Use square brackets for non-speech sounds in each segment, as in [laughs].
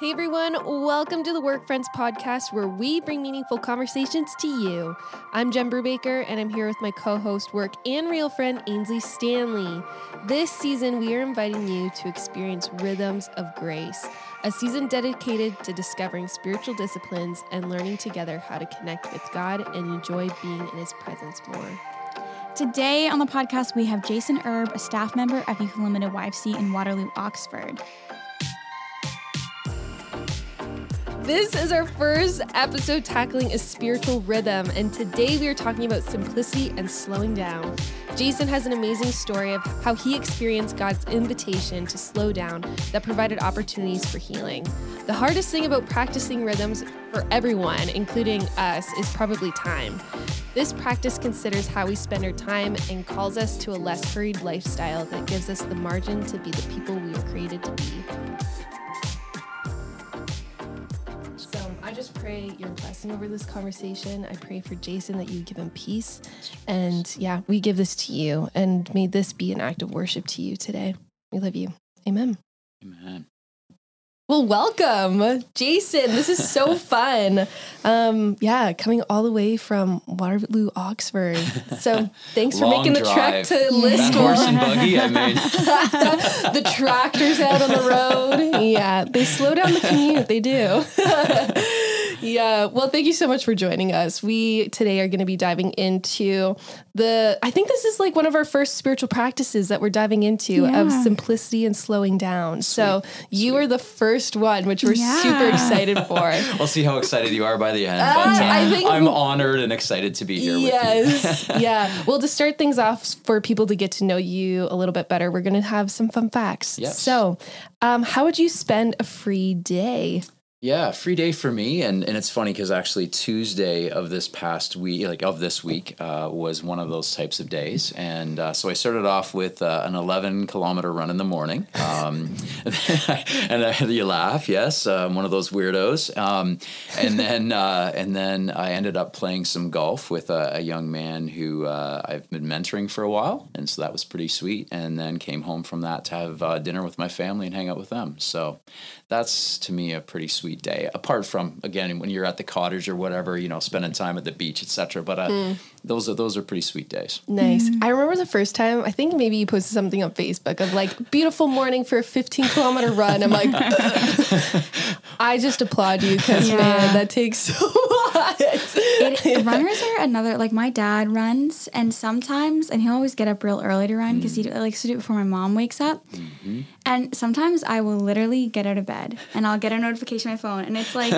Hey everyone, welcome to the Work Friends podcast where we bring meaningful conversations to you. I'm Jen Brubaker and I'm here with my co host, work and real friend Ainsley Stanley. This season, we are inviting you to experience Rhythms of Grace, a season dedicated to discovering spiritual disciplines and learning together how to connect with God and enjoy being in His presence more. Today on the podcast, we have Jason Erb, a staff member of Youth Unlimited YFC in Waterloo, Oxford. This is our first episode tackling a spiritual rhythm, and today we are talking about simplicity and slowing down. Jason has an amazing story of how he experienced God's invitation to slow down that provided opportunities for healing. The hardest thing about practicing rhythms for everyone, including us, is probably time. This practice considers how we spend our time and calls us to a less hurried lifestyle that gives us the margin to be the people we are created to be. Pray your blessing over this conversation. I pray for Jason that you give him peace. And yeah, we give this to you. And may this be an act of worship to you today. We love you. Amen. Amen. Well, welcome, Jason. This is so [laughs] fun. Um, yeah, coming all the way from Waterloo, Oxford. So thanks for making the trek to Listowel. horse and buggy, I mean. [laughs] the tractors out on the road. Yeah, they slow down the commute. They do. [laughs] yeah. Well, thank you so much for joining us. We today are going to be diving into the, I think this is like one of our first spiritual practices that we're diving into yeah. of simplicity and slowing down. Sweet. So you Sweet. are the first one, which we're yeah. super excited for. [laughs] we'll see how excited you are by the end. Uh, but uh, I think I'm honored and excited to be here with you. yes, [laughs] yeah. Well, to start things off for people to get to know you a little bit better, we're going to have some fun facts. Yes. So, um, how would you spend a free day? Yeah, free day for me, and and it's funny because actually Tuesday of this past week, like of this week, uh, was one of those types of days, and uh, so I started off with uh, an 11 kilometer run in the morning, um, [laughs] and uh, you laugh, yes, I'm one of those weirdos, um, and then uh, and then I ended up playing some golf with a, a young man who uh, I've been mentoring for a while, and so that was pretty sweet, and then came home from that to have dinner with my family and hang out with them. So that's to me a pretty sweet day. Apart from again when you're at the cottage or whatever, you know, spending time at the beach, etc. But uh, mm. Those are those are pretty sweet days. Nice. Mm. I remember the first time. I think maybe you posted something on Facebook of like beautiful morning for a 15 kilometer run. I'm like, [laughs] I just applaud you because yeah. man, that takes [laughs] so much. It, runners are another like my dad runs, and sometimes and he'll always get up real early to run because mm. he likes to do it before my mom wakes up. Mm-hmm. And sometimes I will literally get out of bed and I'll get a notification on my phone and it's like,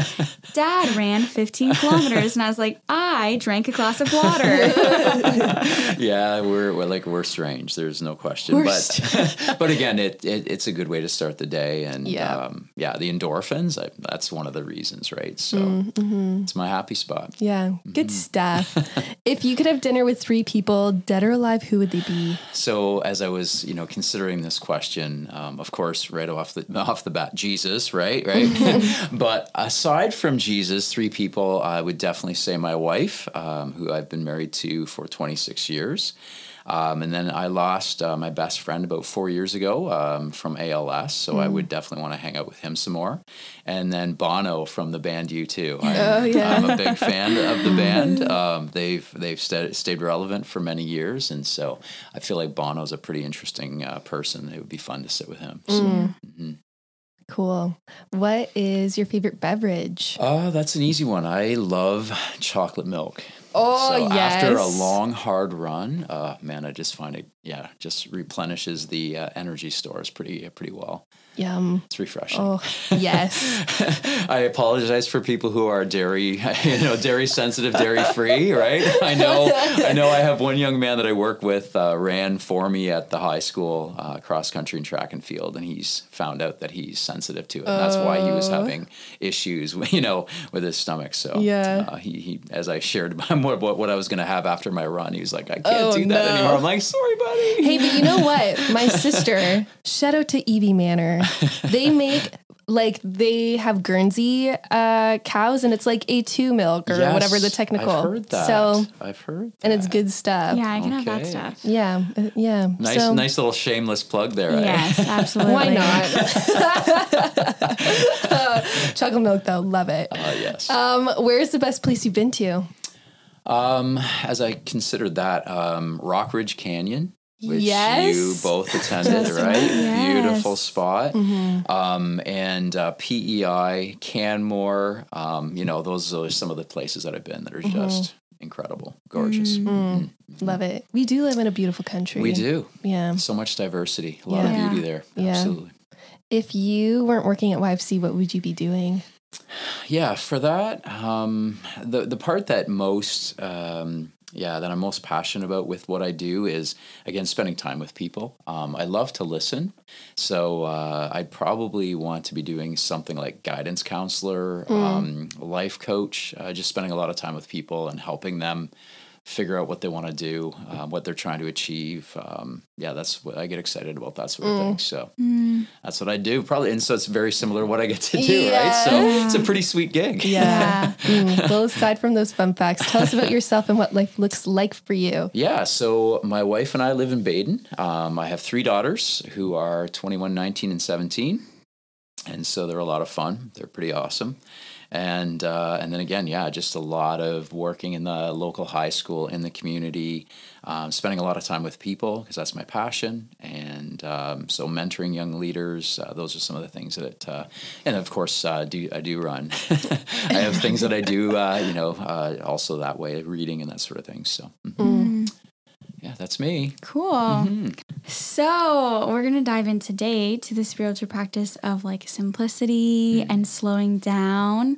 Dad ran 15 kilometers. And I was like, I drank a glass of water. [laughs] yeah, we're, we're, like, we're strange. There's no question. We're but, [laughs] but again, it, it, it's a good way to start the day. And yeah, um, yeah the endorphins, I, that's one of the reasons, right? So mm-hmm. it's my happy spot. Yeah, good mm-hmm. stuff. [laughs] if you could have dinner with three people, dead or alive, who would they be? So as I was, you know, considering this question, um, of course, right off the off the bat, Jesus, right, right. but aside from Jesus, three people, I would definitely say my wife, um, who I've been married to for 26 years. Um, and then I lost uh, my best friend about four years ago um, from ALS, so mm. I would definitely want to hang out with him some more. And then Bono from the band U2. I'm, oh, yeah. I'm a big fan of the [laughs] band. Um, they've they've st- stayed relevant for many years, and so I feel like Bono's a pretty interesting uh, person. It would be fun to sit with him. So, mm. mm-hmm. Cool. What is your favorite beverage? Oh, that's an easy one. I love chocolate milk. Oh, so yes. after a long, hard run, uh, man, I just find it, yeah, just replenishes the uh, energy stores pretty, pretty well. Yum. It's refreshing. Oh, yes. [laughs] I apologize for people who are dairy, [laughs] you know, dairy sensitive, dairy free, right? I know, I know I have one young man that I work with uh, ran for me at the high school uh, cross country and track and field, and he's found out that he's sensitive to it. And that's why he was oh. having issues, [laughs] you know, with his stomach. So yeah, uh, he, he, as I shared what, what I was going to have after my run, he was like, I can't oh, do that no. anymore. I'm like, sorry, buddy. Hey, but you know what? My sister, shout out to Evie Manor they make like they have Guernsey uh, cows, and it's like A2 milk or yes, whatever the technical. I've heard that. So I've heard, that. and it's good stuff. Yeah, I can okay. have that stuff. Yeah, uh, yeah. Nice, so, nice little shameless plug there. Yes, [laughs] absolutely. Why not? [laughs] [laughs] Chocolate milk, though, love it. Uh, yes. Um, where's the best place you've been to? Um, as I considered that, um, Rock Ridge Canyon, which Yes. you both [laughs] attended, right? Yes. Beautiful spot. Um, and uh, PEI, Canmore, um, you know, those are some of the places that I've been that are just incredible, gorgeous. Mhm. Love it. We do live in a beautiful country. We do. Yeah. So much diversity, a lot Yeah. of beauty there. Yeah. Absolutely. If you weren't working at YFC, what would you be doing? Yeah, for that, um, the the part that most, um, yeah, that I'm most passionate about with what I do is again spending time with people. Um, I love to listen, so uh, I'd probably want to be doing something like guidance counselor, um, life coach, uh, just spending a lot of time with people and helping them figure out what they want to do, uh, what they're trying to achieve. Um, yeah, that's what I get excited about that sort of thing. So that's what I do, probably, and so it's very similar to what I get to do, right? So it's a pretty sweet gig. Yeah. [laughs] Mm, well, aside from those fun facts, tell us about yourself and what life looks like for you. Yeah, so my wife and I live in Baden. Um, I have three daughters who are 21, 19, and 17. And so they're a lot of fun. They're pretty awesome. And uh, and then again, yeah, just a lot of working in the local high school in the community, um, spending a lot of time with people because that's my passion, and um, so mentoring young leaders. Uh, those are some of the things that, uh, and of course, uh, do I do run. [laughs] I have things that I do, uh, you know, uh, also that way, reading and that sort of thing. So mhm. yeah, that's me. Cool. Mm-hmm. So we're gonna dive in today to the spiritual practice of like simplicity Mm. and slowing down.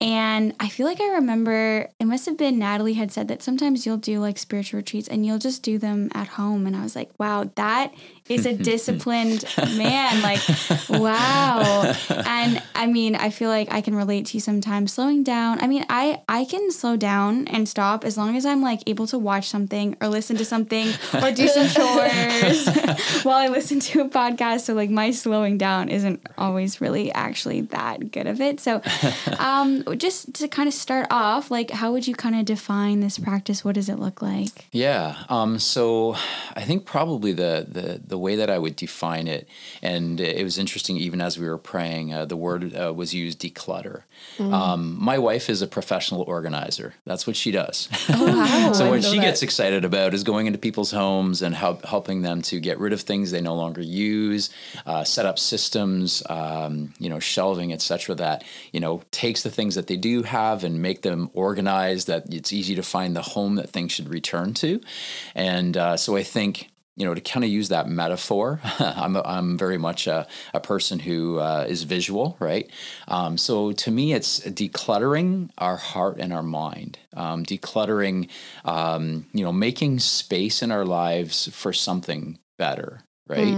And I feel like I remember it must have been Natalie had said that sometimes you'll do like spiritual retreats and you'll just do them at home. And I was like, wow, that is a [laughs] disciplined man. Like, [laughs] wow. And I mean, I feel like I can relate to you sometimes slowing down. I mean, I I can slow down and stop as long as I'm like able to watch something or listen to something or do some chores [laughs] while I listen to a podcast. So like my slowing down isn't always really actually that good of it. So um just to kind of start off, like how would you kind of define this practice? What does it look like? Yeah. Um, so I think probably the, the the way that I would define it, and it was interesting. Even as we were praying, uh, the word uh, was used declutter. Um, my wife is a professional organizer. That's what she does. Wow. [laughs] so what she know gets excited about is going into people's homes and help, helping them to get rid of things they no longer use, uh, set up systems, um, you know, shelving, etc. That you know takes the things that they do have and make them organized. That it's easy to find the home that things should return to, and uh, so I think you know, to kind of use that metaphor, [laughs] I'm, a, I'm very much a, a person who uh, is visual, right? Um, so to me, it's decluttering our heart and our mind, um, decluttering, um, you know, making space in our lives for something better, right?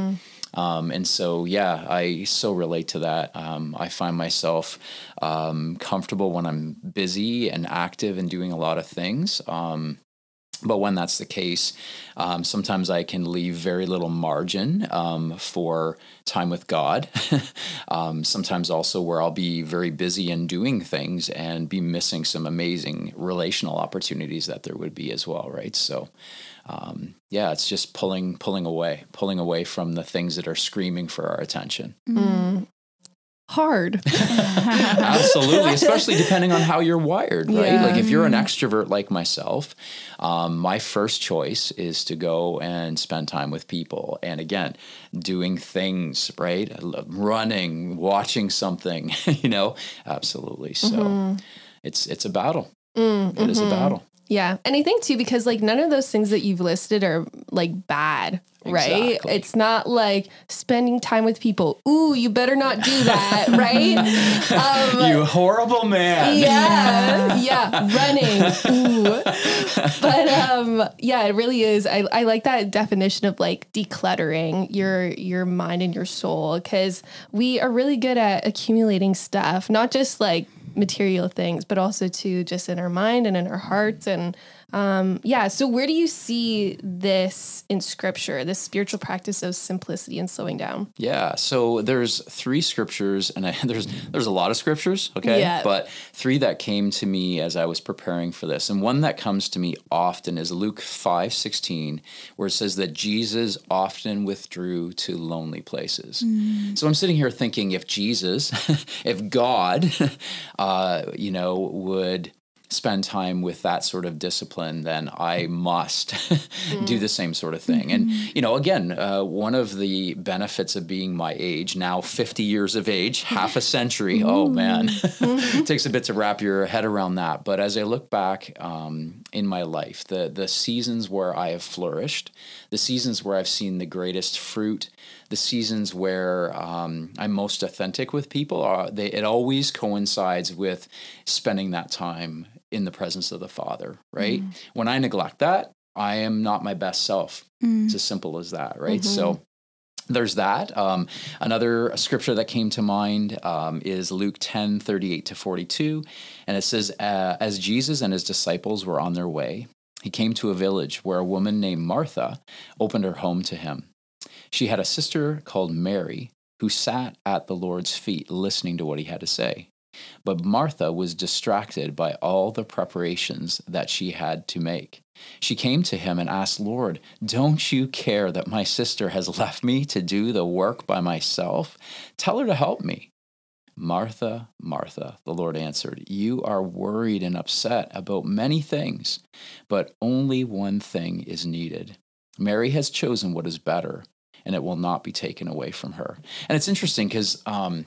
Um, and so, yeah, I so relate to that. Um, I find myself um, comfortable when I'm busy and active and doing a lot of things. Um, but when that's the case, um, sometimes I can leave very little margin um, for time with God. [laughs] um, sometimes also where I'll be very busy in doing things and be missing some amazing relational opportunities that there would be as well, right? So, um, yeah, it's just pulling, pulling away, pulling away from the things that are screaming for our attention. Hard. [laughs] Absolutely, especially [laughs] depending on how you're wired, right? Yeah. Like if you're an mm-hmm. extrovert like myself, um, my first choice is to go and spend time with people. And again, doing things, right? Running, watching something, [laughs] you know, absolutely. So mm-hmm. it's it's a battle. Mm, it is a mm-hmm. battle. Yeah. And I think too, because like none of those things that you've listed are like bad, right? Exactly. It's not like spending time with people. Ooh, you better not do that, [laughs] right? Um, You horrible man. yeah, [laughs] yeah, running. Ooh. But um, yeah, it really is. I, I like that definition of like decluttering your your mind and your soul because we are really good at accumulating stuff, not just like material things, but also to just in our mind and in our hearts. And um, yeah, so where do you see this in scripture, this spiritual practice of simplicity and slowing down? Yeah, so there's three scriptures, and I, [laughs] there's there's a lot of scriptures, okay, Yeah. but three that came to me as I was preparing for this, and one that comes to me often is Luke five sixteen, where it says that Jesus often withdrew to lonely places. So I'm sitting here thinking, if Jesus, [laughs] if God, [laughs] uh, you know, would spend time with that sort of discipline, then I must [laughs] do the same sort of thing. And, you know, again, uh, one of the benefits of being my age, now 50 years of age, [laughs] half a century, oh man, [laughs] it takes a bit to wrap your head around that. But as I look back um, in my life, the, the seasons where I have flourished, the seasons where I've seen the greatest fruit, the seasons where um, I'm most authentic with people, uh, they, it always coincides with spending that time in the presence of the Father, right? When I neglect that, I am not my best self. It's as simple as that, right? So there's that. Um, another scripture that came to mind um, is Luke 10 38 to 42. And it says, uh, As Jesus and his disciples were on their way, he came to a village where a woman named Martha opened her home to him. She had a sister called Mary who sat at the Lord's feet listening to what he had to say. But Martha was distracted by all the preparations that she had to make. She came to him and asked, Lord, don't you care that my sister has [laughs] left me to do the work by myself? Tell her to help me. Martha, Martha, the Lord answered, You are worried and upset about many things, but only one thing is needed. Mary has chosen what is better, and it will not be taken away from her. And it's interesting because um,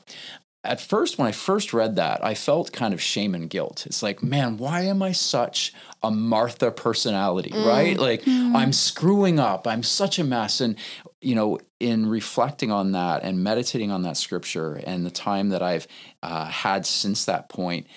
at first, when I first read that, I felt kind of shame and guilt. It's like, man, why am I such a Martha personality, right? Like, I'm screwing up. I'm such a mess. And, you know, in reflecting on that and meditating on that scripture and the time that I've uh, had since that point,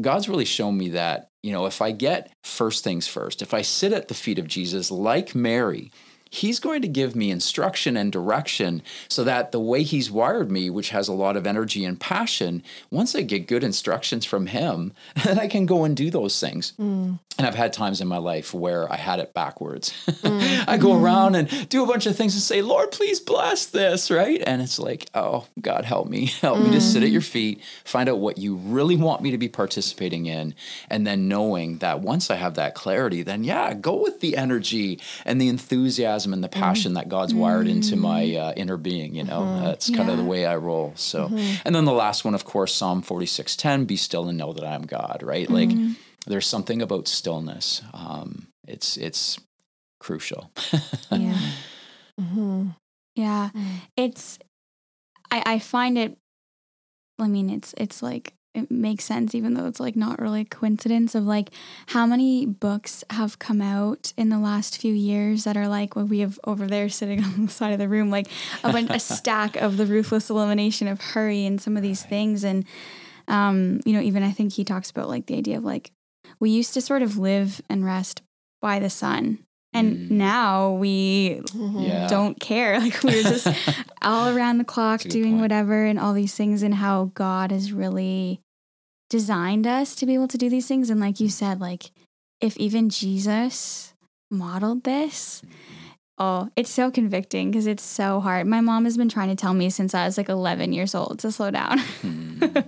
God's really shown me that, you know, if I get first things first, if I sit at the feet of Jesus like Mary, He's going to give me instruction and direction so that the way he's wired me, which has a lot of energy and passion, once I get good instructions from him, [laughs] then I can go and do those things. Mm. And I've had times in my life where I had it backwards. [laughs] Mm. I go mm. around and do a bunch of things and say, Lord, please bless this, right? And it's like, oh, God, help me. [laughs] Help me to sit at your feet, find out what you really want me to be participating in. And then knowing that once I have that clarity, then yeah, go with the energy and the enthusiasm and the passion that God's wired into my uh, inner being. You know, that's kind of the way I roll. So, and then the last one, of course, Psalm 46:10, be still and know that I am God, right? Like there's something about stillness. Um, it's it's crucial. Yeah. [laughs] Mm-hmm. Yeah. It's I I find it I mean it's it's like it makes sense even though it's like not really a coincidence of like how many books have come out in the last few years that are like what we have over there sitting [laughs] on the side of the room like a bunch [laughs] a stack of the ruthless elimination of hurry and some of these things and um you know even I think he talks about like the idea of like we used to sort of live and rest by the sun and Mm. now we Yeah. don't care. [laughs] Like we're just all around the clock That's a good doing point. whatever and all these things and how God has really designed us to be able to do these things. And like you said, like if even Jesus modeled this, oh, it's so convicting because it's so hard. My mom has been trying to tell me since I was like 11 years old to slow down. [laughs]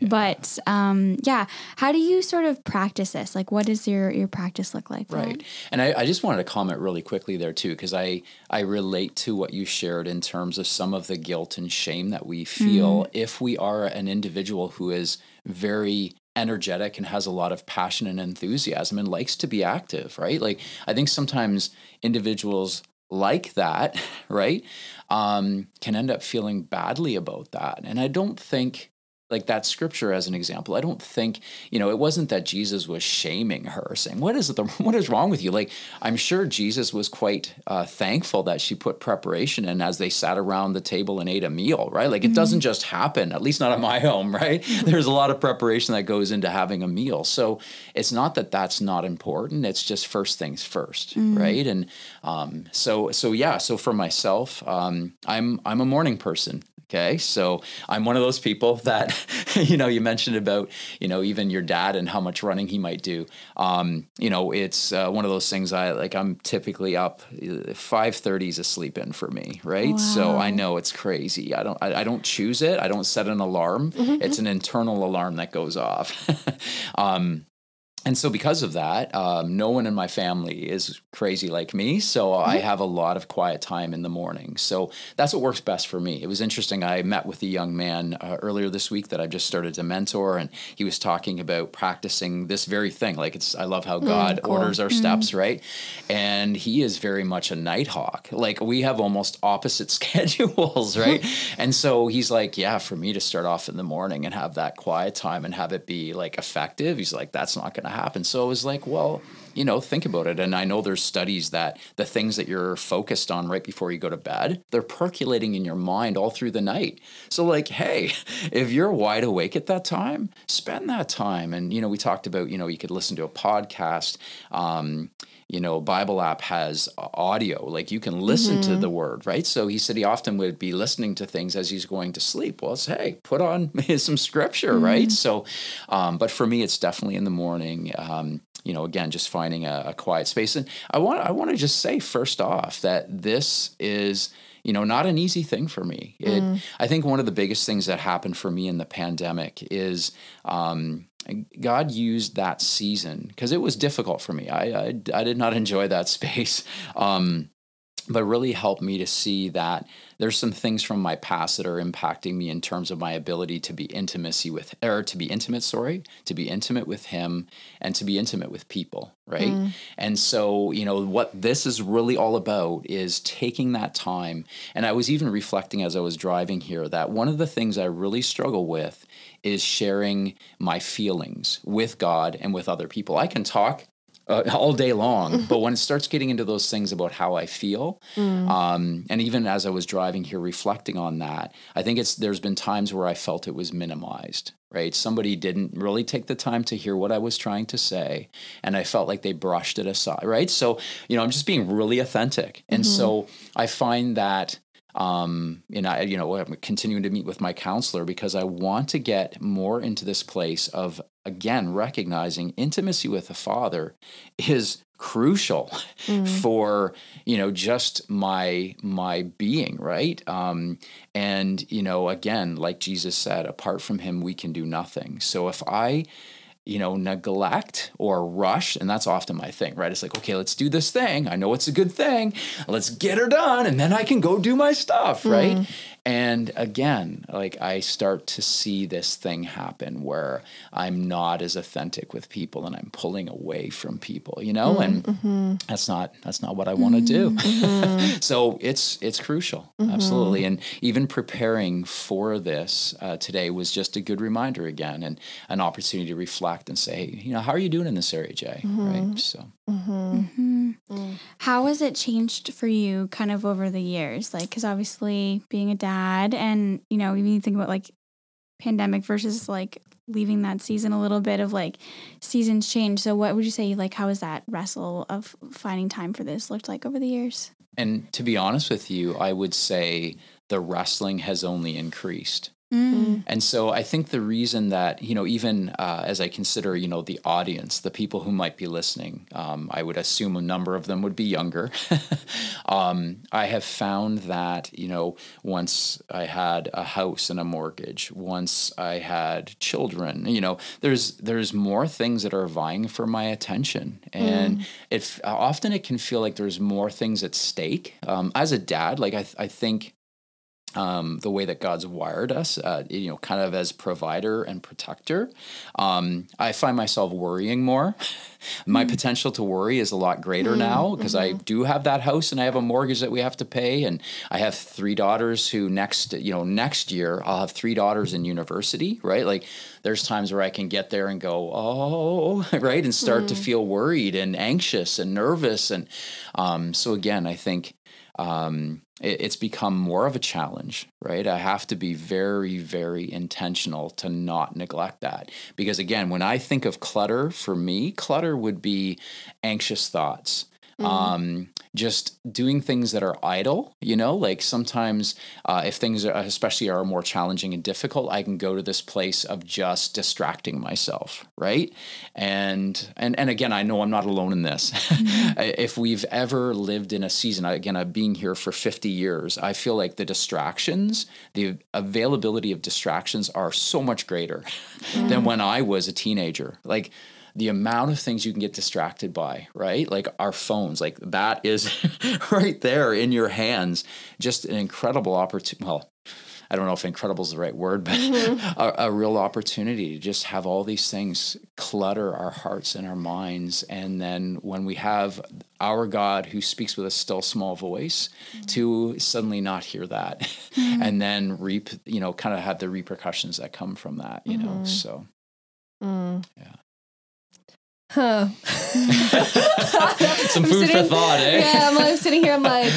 But um, yeah, how do you sort of practice this? Like, what does your your practice look like? Right. that? And I, I just wanted to comment really quickly there too, because I, I relate to what you shared in terms of some of the guilt and shame that we feel if we are an individual who is very energetic and has a lot of passion and enthusiasm and likes to be active, right? Like I think sometimes individuals like that, [laughs] right, um, can end up feeling badly about that. And I don't think like that scripture as an example i don't think you know it wasn't that jesus was shaming her saying what is the [laughs] what is wrong with you? Like i'm sure jesus was quite uh, thankful that she put preparation in as they sat around the table and ate a meal right? Like it doesn't just happen at least not at my [laughs] home right? There's a lot of preparation that goes into having a meal. So it's not that that's not important it's just first things first right? And um, so so yeah so for myself um, i'm i'm a morning person Okay. So I'm one of those people [laughs] that, you know, you mentioned about, you know, even your dad and how much running he might do. Um, you know, it's uh, one of those things I like, I'm typically up 5.30 is a sleep in for me. Right. Wow. So I know it's crazy. I don't, I, I, don't choose it. I don't set an alarm. Mm-hmm. It's an internal alarm that goes off. [laughs] um, and so because of that um, no one in my family is crazy like me so mm-hmm. i have a lot of quiet time in the morning so that's what works best for me it was interesting i met with a young man uh, earlier this week that i've just started to mentor and he was talking about practicing this very thing like it's i love how mm, god mm, cool. orders our mm. steps right and he is very much a nighthawk like we have almost opposite [laughs] schedules right and so he's like yeah for me to start off in the morning and have that quiet time and have it be like effective he's like that's not going to happen. So it was like, well, you know, think about it. And I know there's studies that the things that you're focused on right before you go to bed, they're percolating in your mind all through the night. So, like, hey, [laughs] if you're wide awake at that time, spend that time. And, you know, we talked about, you know, you could listen to a podcast. Um, you know, Bible app has audio, like you can listen mm-hmm. to the word, right? So he said he often would be listening to things as he's going to sleep. Well, it's, hey, put on [laughs] some scripture, mm-hmm. right? So, um, but for me, it's definitely in the morning. Um, you know, again, just finding a, a quiet space. And I want, I want to just say first off that this is, you know, not an easy thing for me. It, mm. I think one of the biggest things that happened for me in the pandemic is, um, God used that season because it was difficult for me. I, I, I did not [laughs] enjoy that space. Um, but really helped me to see that there's some things from my past that are impacting me in terms of my ability to be intimacy with or to be intimate sorry to be intimate with him and to be intimate with people right mm. and so you know what this is really all about is taking that time and i was even reflecting as i was driving here that one of the things i really struggle with is sharing my feelings with god and with other people i can talk uh, all day long. but when it starts getting into those things about how I feel, mm. um, and even as I was driving here reflecting on that, I think it's there's been times where I felt it was minimized. Right, somebody didn't really take the time to hear what I was trying to say, and I felt like they brushed it aside. Right, so you know, I'm just being really authentic, and mm-hmm. so I find that um, and I, you know, I'm continuing to meet with my counselor because I want to get more into this place of again recognizing intimacy with the Father is crucial mm. for you know just my my being right um and you know again like jesus said apart from him we can do nothing so if i you know, neglect or rush. And that's often my thing, right? It's like, okay, let's do this thing. I know it's a good thing. Let's get her done. And then I can go do my stuff, right? Mm-hmm. Mm. And again, like I start to see this thing happen where I'm not as authentic with people and I'm pulling away from people, you know, and mm-hmm. that's not that's not what I want to do. Mm-hmm. [laughs] so it's it's crucial, mm-hmm. absolutely. And even preparing for this uh, today was just a good reminder again and an opportunity to reflect and say, hey, you know, how are you doing in this area, Jay? Mm-hmm. Right. So. Mm-hmm. Mm-hmm. Mm. How has it changed for you, kind of over the years? Like, because obviously being a dad dad and you know even you think about like pandemic versus like leaving that season a little bit of like seasons change. So what would you say like how has that wrestle of finding time for this looked like over the years? And to be honest with you i would say the wrestling has only increased Mm. And so I think the reason that, you know, even uh, as I consider, you know, the audience, the people who might be listening, um, I would assume a number of them would be younger. [laughs] um, I have found that, you know, once I had a house and a mortgage, once I had children, you know, there's there's more things that are vying for my attention. And mm. it often it can feel like there's more things at stake. Um, as a dad, like I, I think um, the way that God's wired us, uh, you know, kind of as provider and protector. Um, I find myself worrying more. [laughs] My mm potential to worry is a lot greater mm now because mm-hmm. I do have that house and I have a mortgage that we have to pay, and I have three daughters who next, you know, next year I'll have three daughters in university, right? Like, there's times where I can get there and go, oh, [laughs] right, and start to mm. feel worried and anxious and nervous, and um, so again, I think um, it, it's become more of a challenge, right? I have to be very, very intentional to not neglect that. Because again, when I think of clutter, for me, clutter would be anxious thoughts. Um, just doing things that are idle. You know, like sometimes uh, if things, are, especially are more challenging and difficult, I can go to this place of just distracting myself, right? And and and again, I know I'm not alone in this. [laughs] if we've ever lived in a season, again, I've been here for 50 years, I feel like the distractions, the availability of distractions are so much greater than when I was a teenager. Like the amount of things you can get distracted by, right? Like our phones, like that is [laughs] right there in your hands. Just an incredible opportunity. Well, I don't know if incredible is the right word, but mm-hmm. [laughs] a, a, real opportunity to just have all these things clutter our hearts and our minds. And then when we have our God who speaks with a still small voice, mm-hmm. to suddenly not hear that mm-hmm. and then reap, you know, kind of have the repercussions that come from that, you know. Mm-hmm. So, mm. yeah. Huh. Some food sitting, for thought, eh? Yeah, I'm, I'm sitting here, I'm like,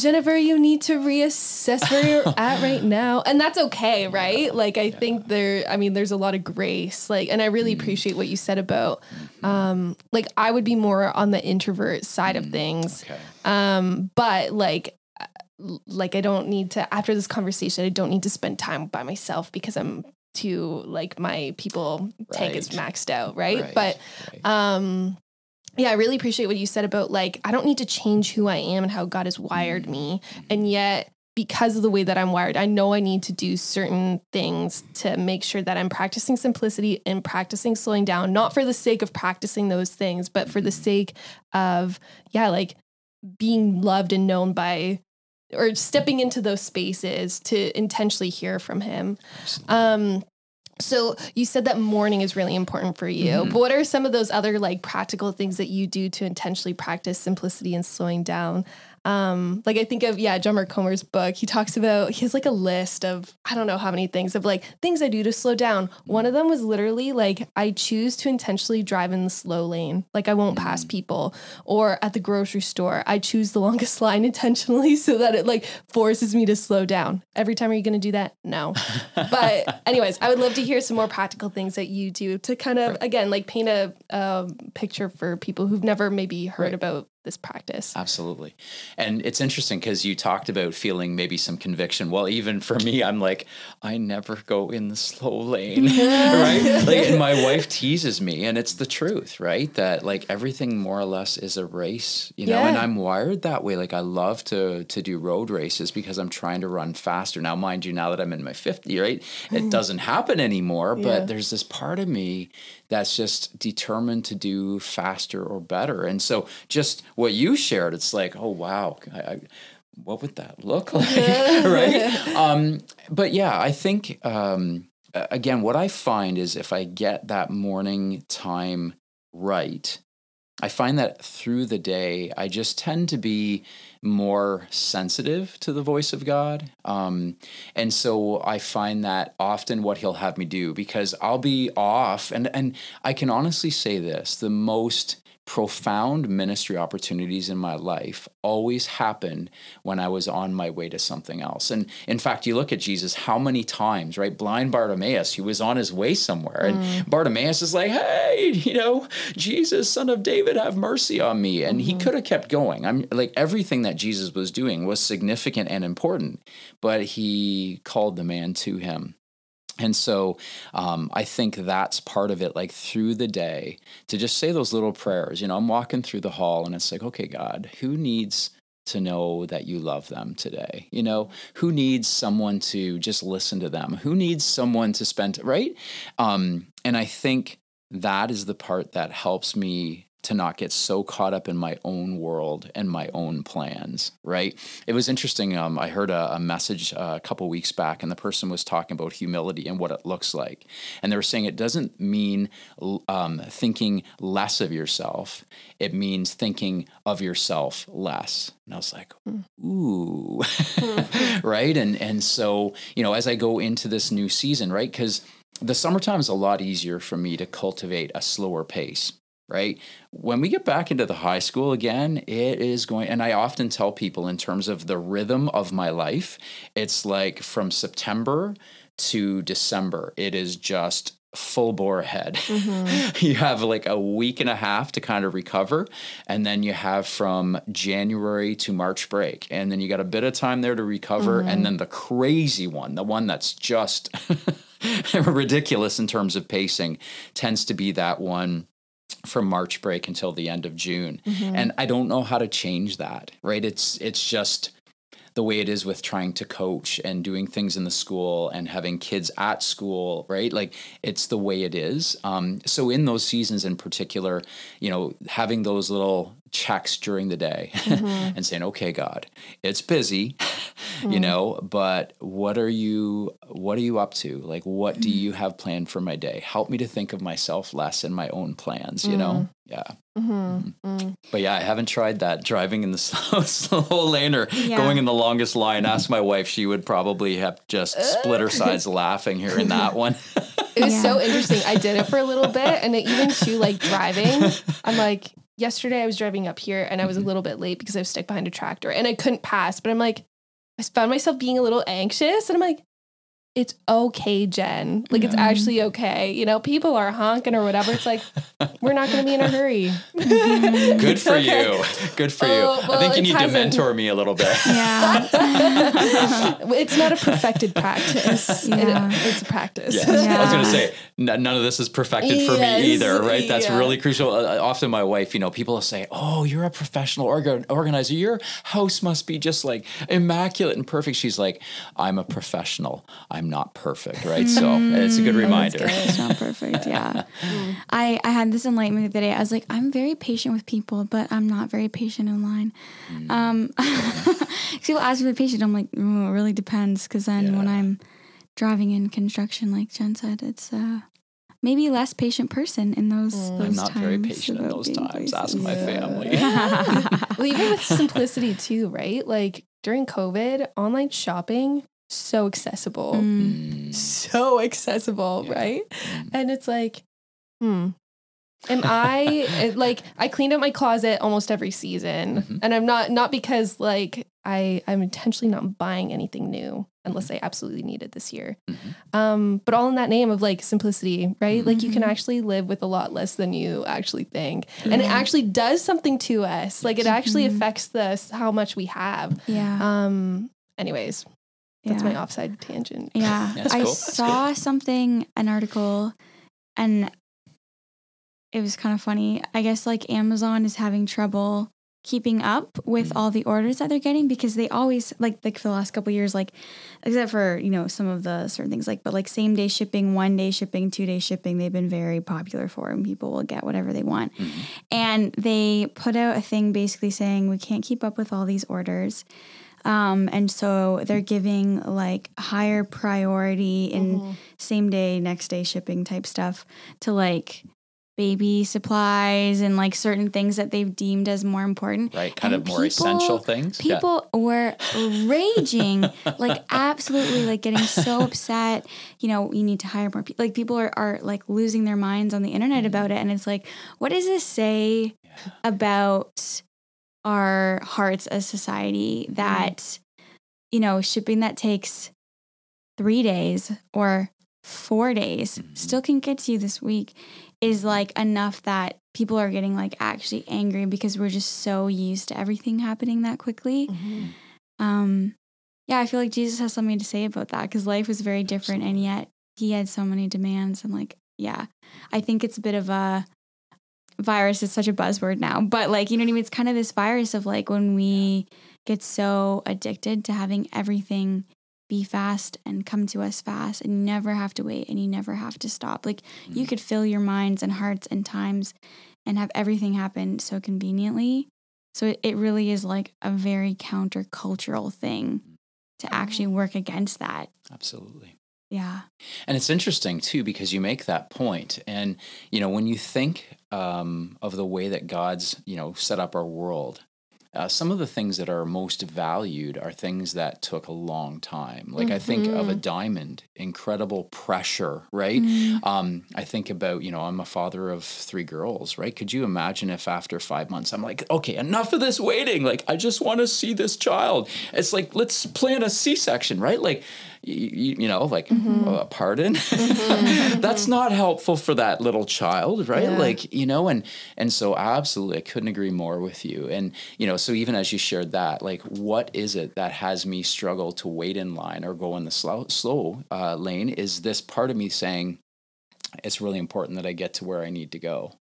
Jennifer, you need to reassess where you're at right now. And that's okay, right? Like I yeah. think there I mean there's a lot of grace. Like and I really mm. appreciate what you said about um like I would be more on the introvert side mm. of things. Okay. Um but like like I don't need to after this conversation I don't need to spend time by myself because I'm to like my people right. tank is maxed out, right? right. But right. um yeah, I really appreciate what you said about like I don't need to change who I am and how God has wired mm-hmm. me. And yet because of the way that I'm wired, I know I need to do certain things to make sure that I'm practicing simplicity and practicing slowing down, not for the sake of practicing those things, but for the mm-hmm. sake of, yeah, like being loved and known by or stepping into those spaces to intentionally hear from him. Um, so you said that morning is really important for you. Mm-hmm. But what are some of those other like practical things that you do to intentionally practice simplicity and slowing down? Um, like I think of yeah, John Mark Comer's book. He talks about he has like a list of I don't know how many things of like things I do to slow down. One of them was literally like I choose to intentionally drive in the slow lane. Like I won't pass mm. people. Or at the grocery store, I choose the [laughs] longest line intentionally so that it like forces me to slow down. Every time are you gonna do that? No. but [laughs] anyways, I would love to hear some more practical things that you do to kind of again like paint a, a picture for people who've never maybe heard right. about this practice. Absolutely. And it's interesting because you talked about feeling maybe some conviction. Well, even for me, I'm like, I never go in the slow lane. [laughs] right? Like and my wife [laughs] teases me and it's the truth, right? That like everything more or less is a race, you know, yeah. and I'm wired that way. Like I love to to do road races because I'm trying to run faster. Now, mind you, now that I'm in my 50, right? It mm. doesn't happen anymore, yeah. but there's this part of me that's just determined to do faster or better. And so, just what you shared, it's like, oh wow, I, I, what would that look [laughs] like, [laughs] right? Um, but yeah, I think um, again, what I find is if I get that morning time right, I find that through the day, I just tend to be more sensitive to the voice of God. Um, and so I find that often what He'll have me do, because I'll be off, and, and I can honestly say this the most profound ministry opportunities in my life always happened when I was on my way to something else. And in fact, you look at Jesus, how many times, right? Blind Bartimaeus, he was on his way somewhere, and mm. Bartimaeus is like, hey, you know, Jesus, son of David, have mercy on me. And mm-hmm. he could have kept going. I'm like, everything that Jesus was doing was significant and important, but he called the man to him. And so um, I think that's part of it, like through the day, to just say those little prayers. You know, I'm walking through the hall and it's like, okay, God, who needs to know that you love them today? You know, who needs someone to just listen to them? Who needs someone to spend, right? Um, and I think that is the part that helps me to not get so caught up in my own world and my own plans, right? It was interesting. Um, I heard a, a message uh, a couple weeks back, and the person was talking about humility and what it looks like. And they were saying it doesn't mean um, thinking less of yourself, it means thinking of yourself less. And I was like, hmm. ooh, [laughs] [laughs] right? And, and so, you know, as I go into this new season, right? Because the summertime is a lot easier for me to cultivate a slower pace right? When we get back into the high school again, it is going, and I often tell people in terms of the rhythm of my life, it's like from September to December, it is just full bore ahead. Mm-hmm. [laughs] you have like a week and a half to kind of recover. And then you have from January to March break. And then you got a bit of time there to recover. And mm-hmm. then the crazy one, the one that's just [laughs] ridiculous in terms of pacing, tends to be that one from March break until the end of June. And I don't know how to change that, right? It's it's just the way it is with trying to coach and doing things in the school and having kids at school, right? Like it's the way it is. Um, so in those seasons in particular, you know, having those little checks during the day [laughs] mm-hmm. and saying, "Okay, God, it's busy, you mm. know, but what are you what are you up to? Like what do mm. you have planned for my day? Help me to think of myself less in my own plans, you know?" Mm. Yeah. Mhm. But yeah, I haven't tried that driving in the [laughs] slow, slow lane or Yeah. going in the longest line. Ask my wife; she would probably have just split her sides [laughs] laughing here hearing that one. It was so interesting. I did it for a little bit, and it, even to like driving, I'm like, yesterday I was driving up here, and I was a mm-hmm. little bit late because I was stuck behind a tractor, and I couldn't pass. But I'm like, I found myself being a little anxious, and I'm like, it's okay, Jen. Like it's actually okay. You know, people are honking or whatever. It's like [laughs] we're not going to be in a hurry. [laughs] Good for Okay. you. Good for you. Oh, I think you need to hasn't- mentor me a little bit. [laughs] Yeah. it's not a perfected practice. It- it's a practice. Yes. I was going to say, n- none of this is perfected for Yes, me either, right? That's yeah. really crucial. Uh, often, my wife, you know, people will say, Oh, you're a professional orga- organizer. Your house must be just like immaculate and perfect. She's like, I'm a professional. I'm not perfect, right? So it's a good reminder. It's not perfect. Yeah. [laughs] I, I had this enlightenment the other day. I was like, I'm very patient with people, but I'm not very patient in line. Um, [laughs] people ask me to be patient. I'm like, oh, it really depends. Because then when I'm driving in construction, like Jen said, it's uh, maybe less patient person in those, those I'm not times. very patient in those times. patient. Ask my family. [laughs] well, even with simplicity too, right? Like during COVID, online shopping so accessible, Mm. so accessible, Yeah. right? Mm. And it's like, hmm. And I it, like I cleaned up my closet almost every season, Mhm. and I'm not not because like I I'm intentionally not buying anything new unless I absolutely need it this year. Mhm. Um, but all in that name of like simplicity, right? Like you can Mhm. actually live with a lot less than you actually think, and it actually does something to us. Like it actually Mhm. affects the how much we have. Yeah. Um. Anyways, that's yeah. my offside tangent. Yeah. [laughs] That's I cool. That's saw something, an article, and it was kind of funny. I guess like Amazon is having trouble keeping up with Mm. all the orders that they're getting because they always like like for the last couple years like except for you know some of the certain things like but like same day shipping one day shipping two day shipping they've been very popular for and people will get whatever they want Mhm. and they put out a thing basically saying we can't keep up with all these orders um, and so they're giving like higher priority in same day next day shipping type stuff to like baby supplies and like certain things that they've deemed as more important Right? Kind And of more people- essential things. Yeah. people were raging [laughs] like absolutely like getting so [laughs] upset you know you need to hire more people like people are, are like losing their minds on the internet about it and it's like what does this say about our hearts as society that you know shipping that takes three days or four days Mhm. still can get to you this week is like enough that people are getting like actually angry because we're just so used to everything happening that quickly. Um, yeah, I feel like Jesus has something to say about that because life was very different, and yet he had so many demands. And like, yeah, I think it's a bit of a virus is such a buzzword now, but like, you know what I mean? It's kind of this virus of like when we get so addicted to having everything be fast and come to us fast and you never have to wait and you never have to stop. Like you Mm. could fill your minds and hearts and times and have everything happen so conveniently. So it, it really is like a very countercultural thing to actually work against that. Absolutely. Yeah. And it's interesting too because you make that point, and you know when you think um, of the way that God's you know set up our world, uh, some of the things that are most valued are things that took a long time. Like I think of a diamond, incredible pressure, right? Um, I think about, you know, I'm a father of three girls, right? Could you imagine if after five months I'm like, okay, enough of this waiting. Like I just want to see this child. It's like let's plan a C-section, right? Like you, you know, like uh, pardon. [laughs] That's not helpful for that little child, right? Yeah. Like you know, and and so absolutely, I couldn't agree more with you. And you know, so even as you shared that, like, what is it that has me struggle to wait in line or go in the slow slow uh, lane? Is this part of me saying it's really important that I get to where I need to go?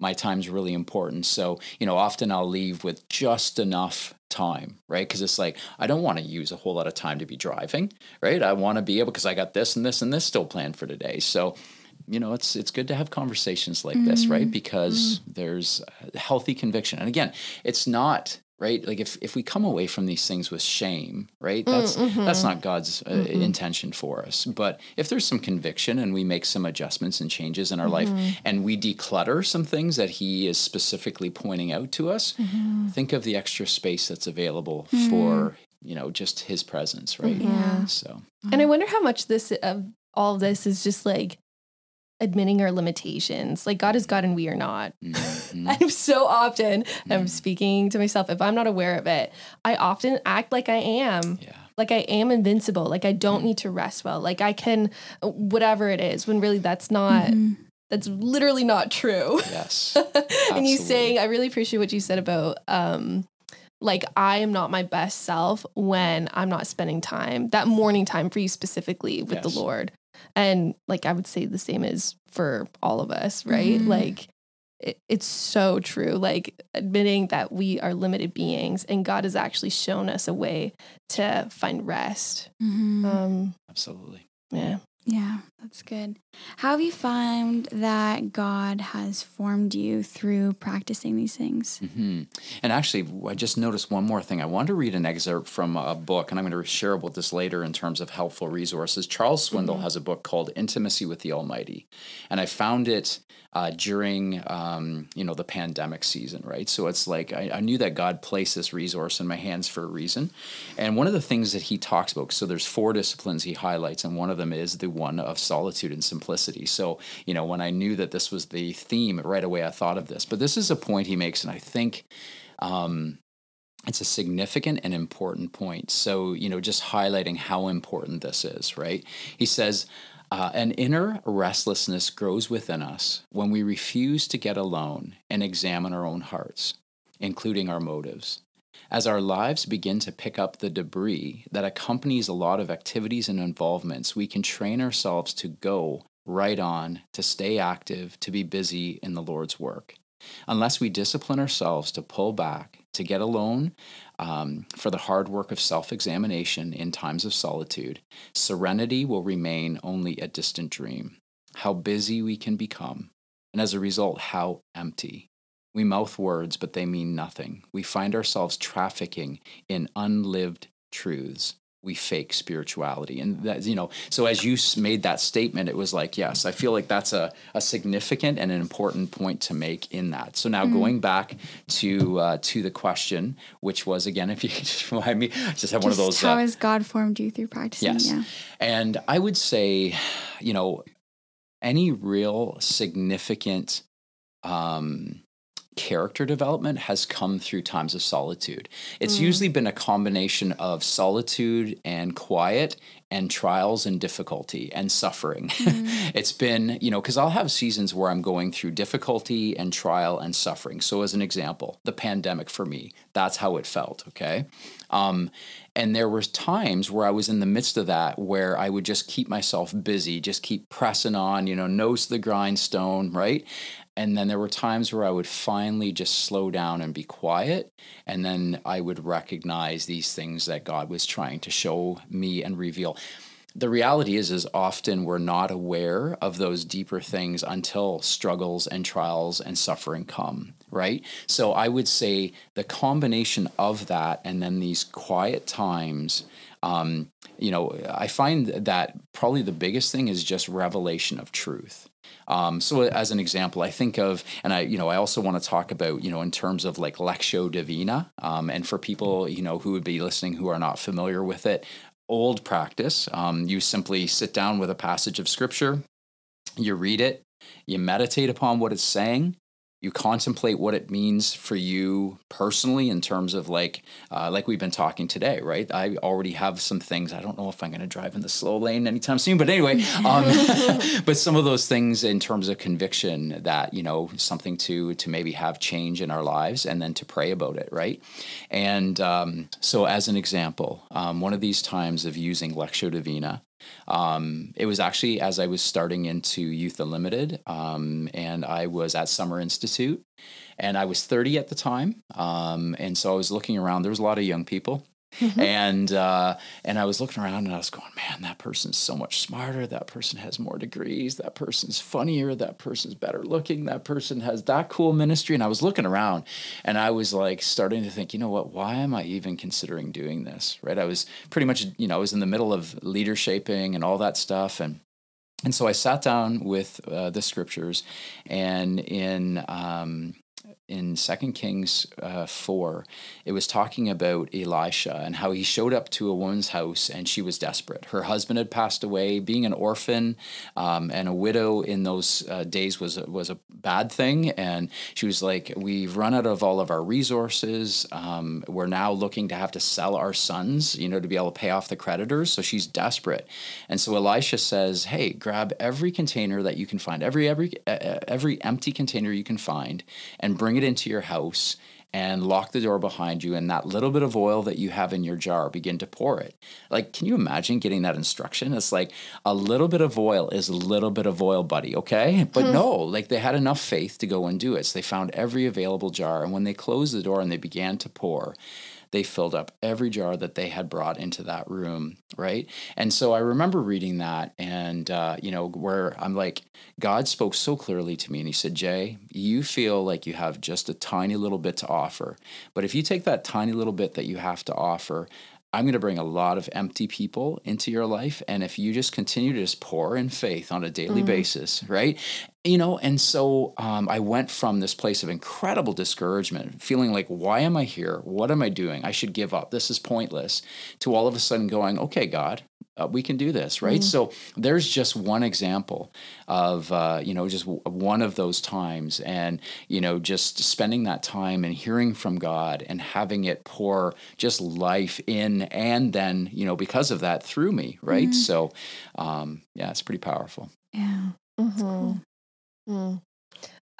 my time's really important. So, you know, often I'll leave with just enough time, right? Because it's like, I don't want to use a whole lot of time to be driving, right? I want to be able, because I got this and this and this still planned for today. So, you know, it's it's good to have conversations like this, right? Mm-hmm. Because mm-hmm. there's healthy conviction. And again, it's not right? Like if, if we come away from these things with shame right mm, that's mm-hmm. that's not god's uh, mm-hmm. intention for us. But if there's some conviction and we make some adjustments and changes in our life mm-hmm. and we declutter some things that he is specifically pointing out to us think of the extra space that's available for you know just his presence right? Yeah. so. And I wonder how much this of all of this is just like admitting our limitations. Like God is God and we are not. mhm. [laughs] I'm so often I'm speaking to myself if I'm not aware of it. I often act like I am. yeah Like I am invincible. Like I don't need to rest well. Like I can whatever it is when really that's not that's literally not true. yes [laughs] and you saying I really appreciate what you said about um like I am not my best self when I'm not spending time, that morning time for you specifically with Yes. the Lord. And like I would say the same is for all of us, right? Mhm. Like it, it's so true. Like admitting that we are limited beings and God has actually shown us a way to find rest. Mhm. Um absolutely yeah. Yeah, that's good. How have you found that God has formed you through practicing these things? hmm And actually, I just noticed one more thing. I wanted to read an excerpt from a book, and I'm going to share about this later in terms of helpful resources. Charles Swindoll has a book called Intimacy with the Almighty, and I found it uh, during um, you know the pandemic season, right? So it's like I, I knew that God placed this resource in my hands for a reason, and one of the things that he talks about. So there's four disciplines he highlights, and one of them is the one of solitude and simplicity. So you know when I knew that this was the theme right away, I thought of this. But this is a point he makes, and I think um, it's a significant and important point. So, you know, just highlighting how important this is, right? He says, uh, an inner restlessness grows within us when we refuse to get alone and examine our own hearts, including our motives. As our lives begin to pick up the debris that accompanies a lot of activities and involvements, we can train ourselves to go right on, to stay active, to be busy in the Lord's work unless we discipline ourselves to pull back, to get alone um, for the hard work of self examination in times of solitude, serenity will remain only a distant dream. How busy we can become, and as a result, how empty. We mouth words, but they mean nothing. We find ourselves trafficking in unlived truths. We fake spirituality. And that, you know, so as you made that statement, it was like, yes, I feel like that's a, a significant and an important point to make in that. So now going back to uh, to the question, which was again, if you could [laughs] just remind me, I just have one of those. How uh, has God formed you through practicing? Yes. Yeah. And I would say, you know, any real significant um, character development has come through times of solitude. It's usually been a combination of solitude and quiet and trials and difficulty and suffering. [laughs] it's been, you know, because I'll have seasons where I'm going through difficulty and trial and suffering. So, as an example, the pandemic for me, that's how it felt, okay? Um, and there were times where I was in the midst of that where I would just keep myself busy, just keep pressing on, you know, nose to the grindstone, right? And then there were times where I would finally just slow down and be quiet. And then I would recognize these things that God was trying to show me and reveal. The reality is, is often we're not aware of those deeper things until struggles and trials and suffering come, right? So I would say the combination of that and then these quiet times um, you know, I find that probably the biggest thing is just revelation of truth. Um, so as an example, I think of, and I, you know, I also want to talk about, you know, in terms of like Lectio Divina, um, and for people, you know, who would be listening who are not familiar with it, old practice. Um, you simply sit down with a passage of scripture, you read it, you meditate upon what it's saying, you contemplate what it means for you personally in terms of like uh, like we've been talking today right? I already have some things. I don't know if i'm going to drive in the slow lane anytime soon but anyway um, [laughs] [laughs] but some of those things in terms of conviction that you know something to to maybe have change in our lives and then to pray about it right? And um, so as an example um, one of these times of using lectio divina um, it was actually as I was starting into Youth Unlimited, um, and I was at Summer Institute, and I was 30 at the time, um, and so I was looking around. There was a lot of young people, Mm-hmm. And uh, and I was looking around and I was going, man, that person's so much smarter. That person has more degrees. That person's funnier. That person's better looking. That person has that cool ministry. And I was looking around and I was like starting to think, you know what? Why am I even considering doing this? Right? I was pretty much, you know, I was in the middle of leader shaping and all that stuff, and and so I sat down with uh, the scriptures, and in um, in Second Kings uh, four, it was talking about Elisha and how he showed up to a woman's house and she was desperate. Her husband had passed away. Being an orphan um, and a widow in those uh, days was was a bad thing. And she was like, "We've run out of all of our resources. Um, we're now looking to have to sell our sons, you know, to be able to pay off the creditors." So she's desperate. And so Elisha says, "Hey, grab every container that you can find, every every every empty container you can find, and bring it." It into your house and lock the door behind you and that little bit of oil that you have in your jar begin to pour it. Like can you imagine getting that instruction? It's like a little bit of oil is a little bit of oil buddy okay? But hmm. no like they had enough faith to go and do it. So they found every available jar and when they closed the door and they began to pour they filled up every jar that they had brought into that room, right? And so I remember reading that, and uh, you know, where I'm like, God spoke so clearly to me, and He said, Jay, you feel like you have just a tiny little bit to offer, but if you take that tiny little bit that you have to offer, I'm going to bring a lot of empty people into your life. And if you just continue to just pour in faith on a daily mm. basis, right? You know, and so um, I went from this place of incredible discouragement, feeling like, why am I here? What am I doing? I should give up. This is pointless, to all of a sudden going, okay, God, uh, we can do this, right? Mm. So there's just one example of, uh, you know, just w- one of those times. And, you know, just spending that time and hearing from God and having it pour just life in and then, you know, because of that through me, right? Mm. So, um, yeah, it's pretty powerful. Yeah. Mm-hmm. Cool. Mm.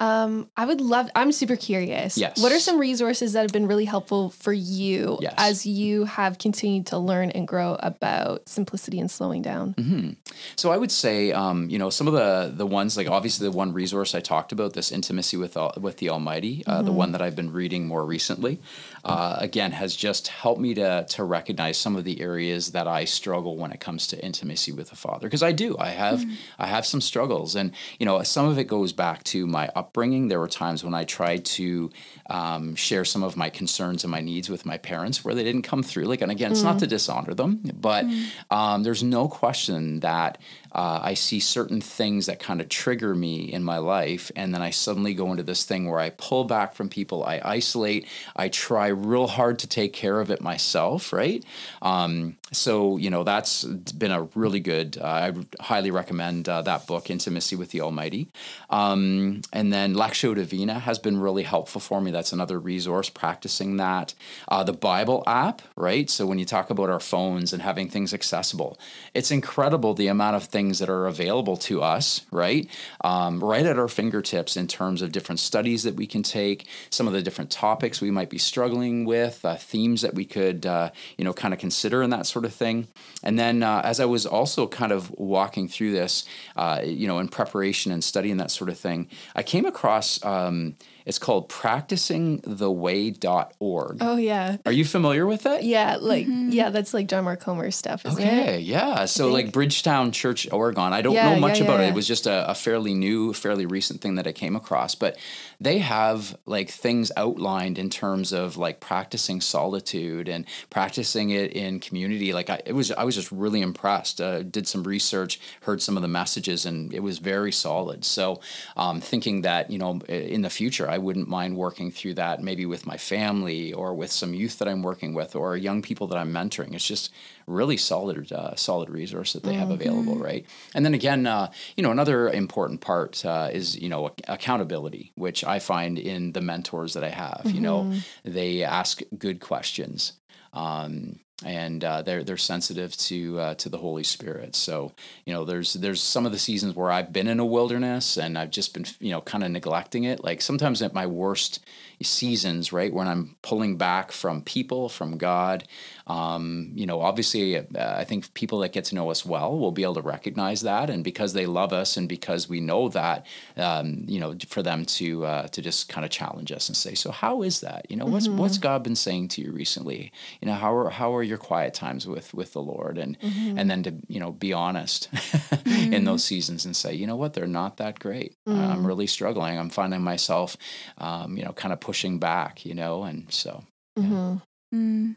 Um, I would love. I'm super curious. Yes. What are some resources that have been really helpful for you yes. as you have continued to learn and grow about simplicity and slowing down? Mm-hmm. So I would say, um, you know, some of the the ones like obviously the one resource I talked about, this intimacy with with the Almighty, uh, mm-hmm. the one that I've been reading more recently, uh, again has just helped me to to recognize some of the areas that I struggle when it comes to intimacy with the Father because I do. I have mm-hmm. I have some struggles, and you know, some of it goes back to my upbringing. There were times when I tried to um, share some of my concerns and my needs with my parents where they didn't come through. Like, and again, it's mm. not to dishonor them, but mm. um, there's no question that uh, I see certain things that kind of trigger me in my life, and then I suddenly go into this thing where I pull back from people, I isolate, I try real hard to take care of it myself, right? Um, so you know that's been a really good. Uh, I highly recommend uh, that book, Intimacy with the Almighty, um, and then Lectio Divina has been really helpful for me. That's another resource practicing that. Uh, the Bible app, right? So when you talk about our phones and having things accessible, it's incredible the amount of things things that are available to us, right? Um, right at our fingertips in terms of different studies that we can take, some of the different topics we might be struggling with, uh, themes that we could, uh, you know, kind of consider and that sort of thing. And then uh, as I was also kind of walking through this, uh, you know, in preparation and studying that sort of thing, I came across. Um, It's called practicingtheway.org. Oh yeah. Are you familiar with it? Yeah, like mm-hmm. yeah, that's like John Mark Comer's stuff, isn't Okay, it? yeah. So like. Bridgetown Church, Oregon. I don't Yeah, know much yeah, about yeah, it. It was just a, a fairly new, fairly recent thing that I came across. But they have like things outlined in terms of like practicing solitude and practicing it in community. Like I, it was, I was just really impressed. Uh, did some research, heard some of the messages, and it was very solid. So um, thinking that you know in the future I wouldn't mind working through that maybe with my family or with some youth that I'm working with or young people that I'm mentoring. It's just really solid, uh, solid resource that they have available, right? And then again, uh, you know, another important part uh, is you know accountability, which I find in the mentors that I have. You know, they ask good questions. Um, and uh, they're they're sensitive to uh, to the Holy Spirit. So you know, there's there's some of the seasons where I've been in a wilderness and I've just been you know kind of neglecting it. Like sometimes at my worst seasons, right, when I'm pulling back from people, from God. Um, you know, obviously, uh, I think people that get to know us well will be able to recognize that, and because they love us and because we know that, um, you know, for them to uh, to just kind of challenge us and say, so how is that? You know, what's what's God been saying to you recently? You know, how are how are your quiet times with with the Lord? And and then to you know be honest [laughs] in those seasons and say, you know what, they're not that great. I'm really struggling. I'm finding myself, um, you know, kind of pushing back. You know, and so Mm-hmm. Mm,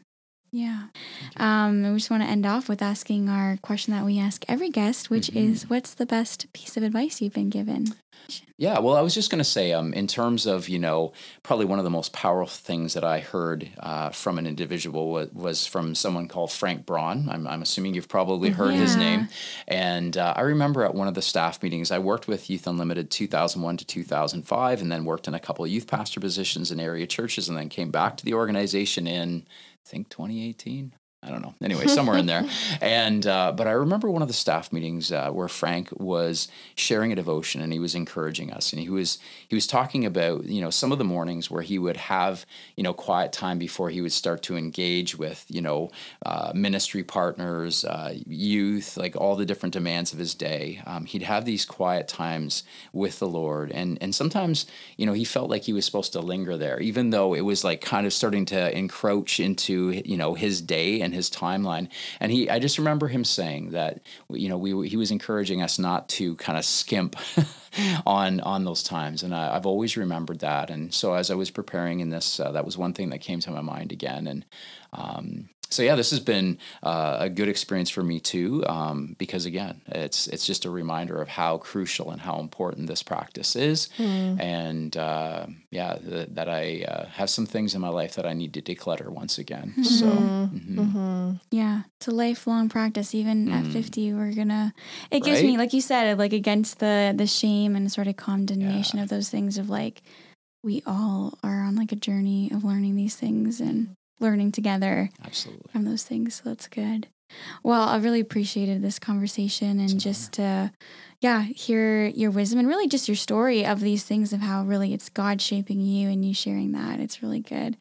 yeah. Um, we just want to end off with asking our question that we ask every guest, which Mhm. is what's the best piece of advice you've been given? Yeah, well, I was just going to say, um, in terms of you know, probably one of the most powerful things that I heard uh, from an individual was, was from someone called Frank Braun. I'm, I'm assuming you've probably heard his name. And uh, I remember at one of the staff meetings, I worked with Youth Unlimited 2001 to 2005, and then worked in a couple of youth pastor positions in area churches, and then came back to the organization in think 2018. I don't know. Anyway, somewhere in there. [laughs] And uh, but I remember one of the staff meetings uh, where Frank was sharing a devotion and he was encouraging us and he was he was talking about you know some of the mornings where he would have you know quiet time before he would start to engage with you know uh, ministry partners, uh, youth, like all the different demands of his day. Um, he'd have these quiet times with the Lord and and sometimes you know he felt like he was supposed to linger there even though it was like kind of starting to encroach into you know his day and his timeline. And he, I just remember him saying that, you know, we he was encouraging us not to kind of skimp [laughs] on on those times, and I, I've always remembered that. And so as I was preparing in this, uh, that was one thing that came to my mind again. And um, so yeah, this has been uh, a good experience for me too, um, because again, it's it's just a reminder of how crucial and how important this practice is, and uh, yeah, th- that I uh, have some things in my life that I need to declutter once again. So. mhm. Mm-hmm. Yeah, it's a lifelong practice. Even at Mm. fifty, we're gonna. It gives Right? me, like you said, like against the the shame and sort of condemnation Yeah. of those things. Of like, we all are on like a journey of learning these things and learning together Absolutely. from those things. So that's good. Well, I really appreciated this conversation and an just to, yeah, hear your wisdom and really just your story of these things of how really it's God shaping you and you sharing that. It's really good.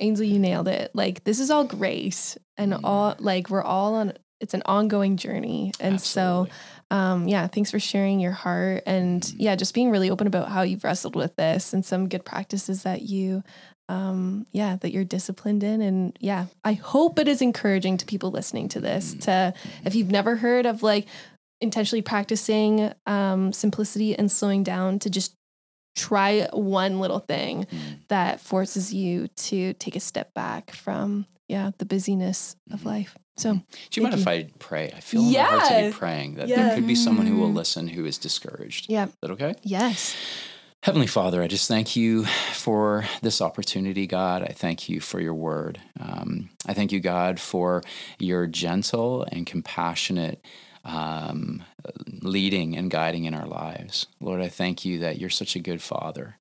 Ainsley, you nailed it. Like this is all grace and Mhm. all like we're all on it's an ongoing journey. And so um yeah, thanks for sharing your heart and Mhm. yeah, just being really open about how you've wrestled with this and some good practices that you um yeah, that you're disciplined in and yeah, I hope it is encouraging to people listening to this Mhm. to if you've never heard of like intentionally practicing um simplicity and slowing down to just try one little thing Mm. that forces you to take a step back from yeah the busyness of Mhm. life so Do you mind Thank if I pray? I feel in my heart to be praying that Yeah. there could be someone who will Mm. listen who is discouraged. yeah Is that okay? yes Heavenly Father, I just thank you for this opportunity, God. I thank you for your word. Um, I thank you, God, for your gentle and compassionate um, leading and guiding in our lives. Lord, I thank you that you're such a good Father.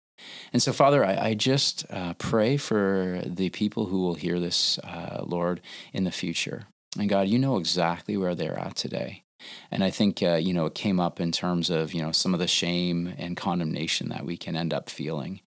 And so, Father, I, I just uh, pray for the people who will hear this, uh, Lord, in the future. And God, you know exactly where they're at today. And I think, uh, you know, it came up in terms of, you know, some of the shame and condemnation that we can end up feeling.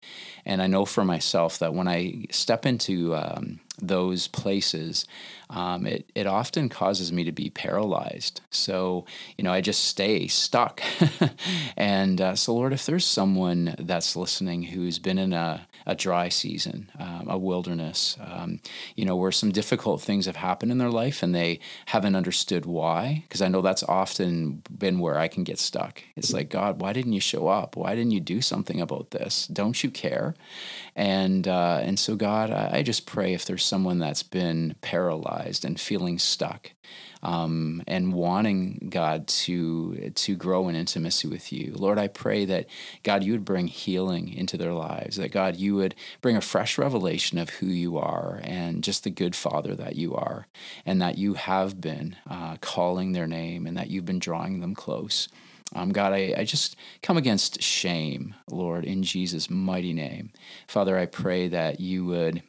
And I know for myself that when I step into um, those places, um, it, it often causes me to be paralyzed. So, you know, I just stay stuck. [laughs] and uh, so, Lord, if there's someone that's listening who's been in a, a dry season, um, a wilderness, um, you know, where some difficult things have happened in their life and they haven't understood why, because I know that's often been where I can get stuck. It's like, God, why didn't you show up? Why didn't you do something about this? Don't you care? And uh, and so God, I, I, just pray if there's someone that's been paralyzed and feeling stuck, um, and wanting God to to grow in intimacy with you, Lord, I pray that God, you would bring healing into their lives. That God, you would bring a fresh revelation of who you are and just the good Father that you are, and that you have been uh, calling their name and that you've been drawing them close. Um, God, I, I just come against shame, Lord, in Jesus' mighty name. Father, I pray that you would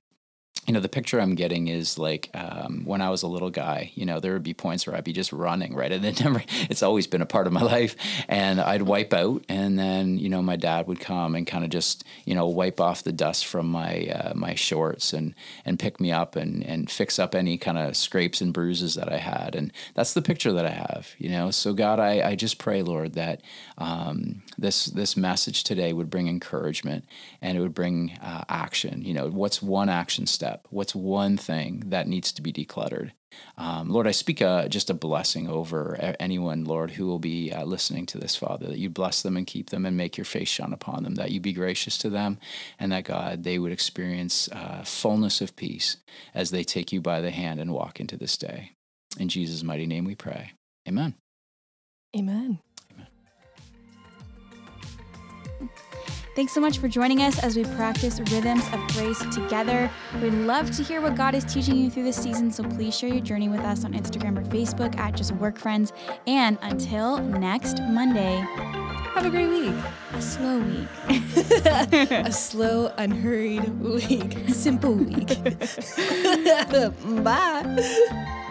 you know, the picture I'm getting is like um, when I was a little guy, you know, there would be points where I'd be just running, right? And [laughs] it never, it's always been a part of my life. And I'd wipe out, and then, you know, my dad would come and kind of just, you know, wipe off the dust from my uh, my shorts and and pick me up and and fix up any kind of scrapes and bruises that I had. And that's the picture that I have, you know. So God, I, I just pray, Lord, that um, this this message today would bring encouragement and it would bring uh, action. You know, what's one action step? What's one thing that needs to be decluttered? Um, Lord, I speak a, just a blessing over anyone, Lord, who will be uh, listening to this, Father, that you bless them and keep them and make your face shine upon them, that you be gracious to them, and that, God, they would experience uh, fullness of peace as they take you by the hand and walk into this day. In Jesus' mighty name we pray. Amen. Amen. Thanks so much for joining us as we practice rhythms of grace together. We'd love to hear what God is teaching you through this season, so please share your journey with us on Instagram or Facebook at Just Work Friends. And until next Monday, have a great week. A slow week. [laughs] [laughs] a slow, unhurried week. Simple week. [laughs] Bye.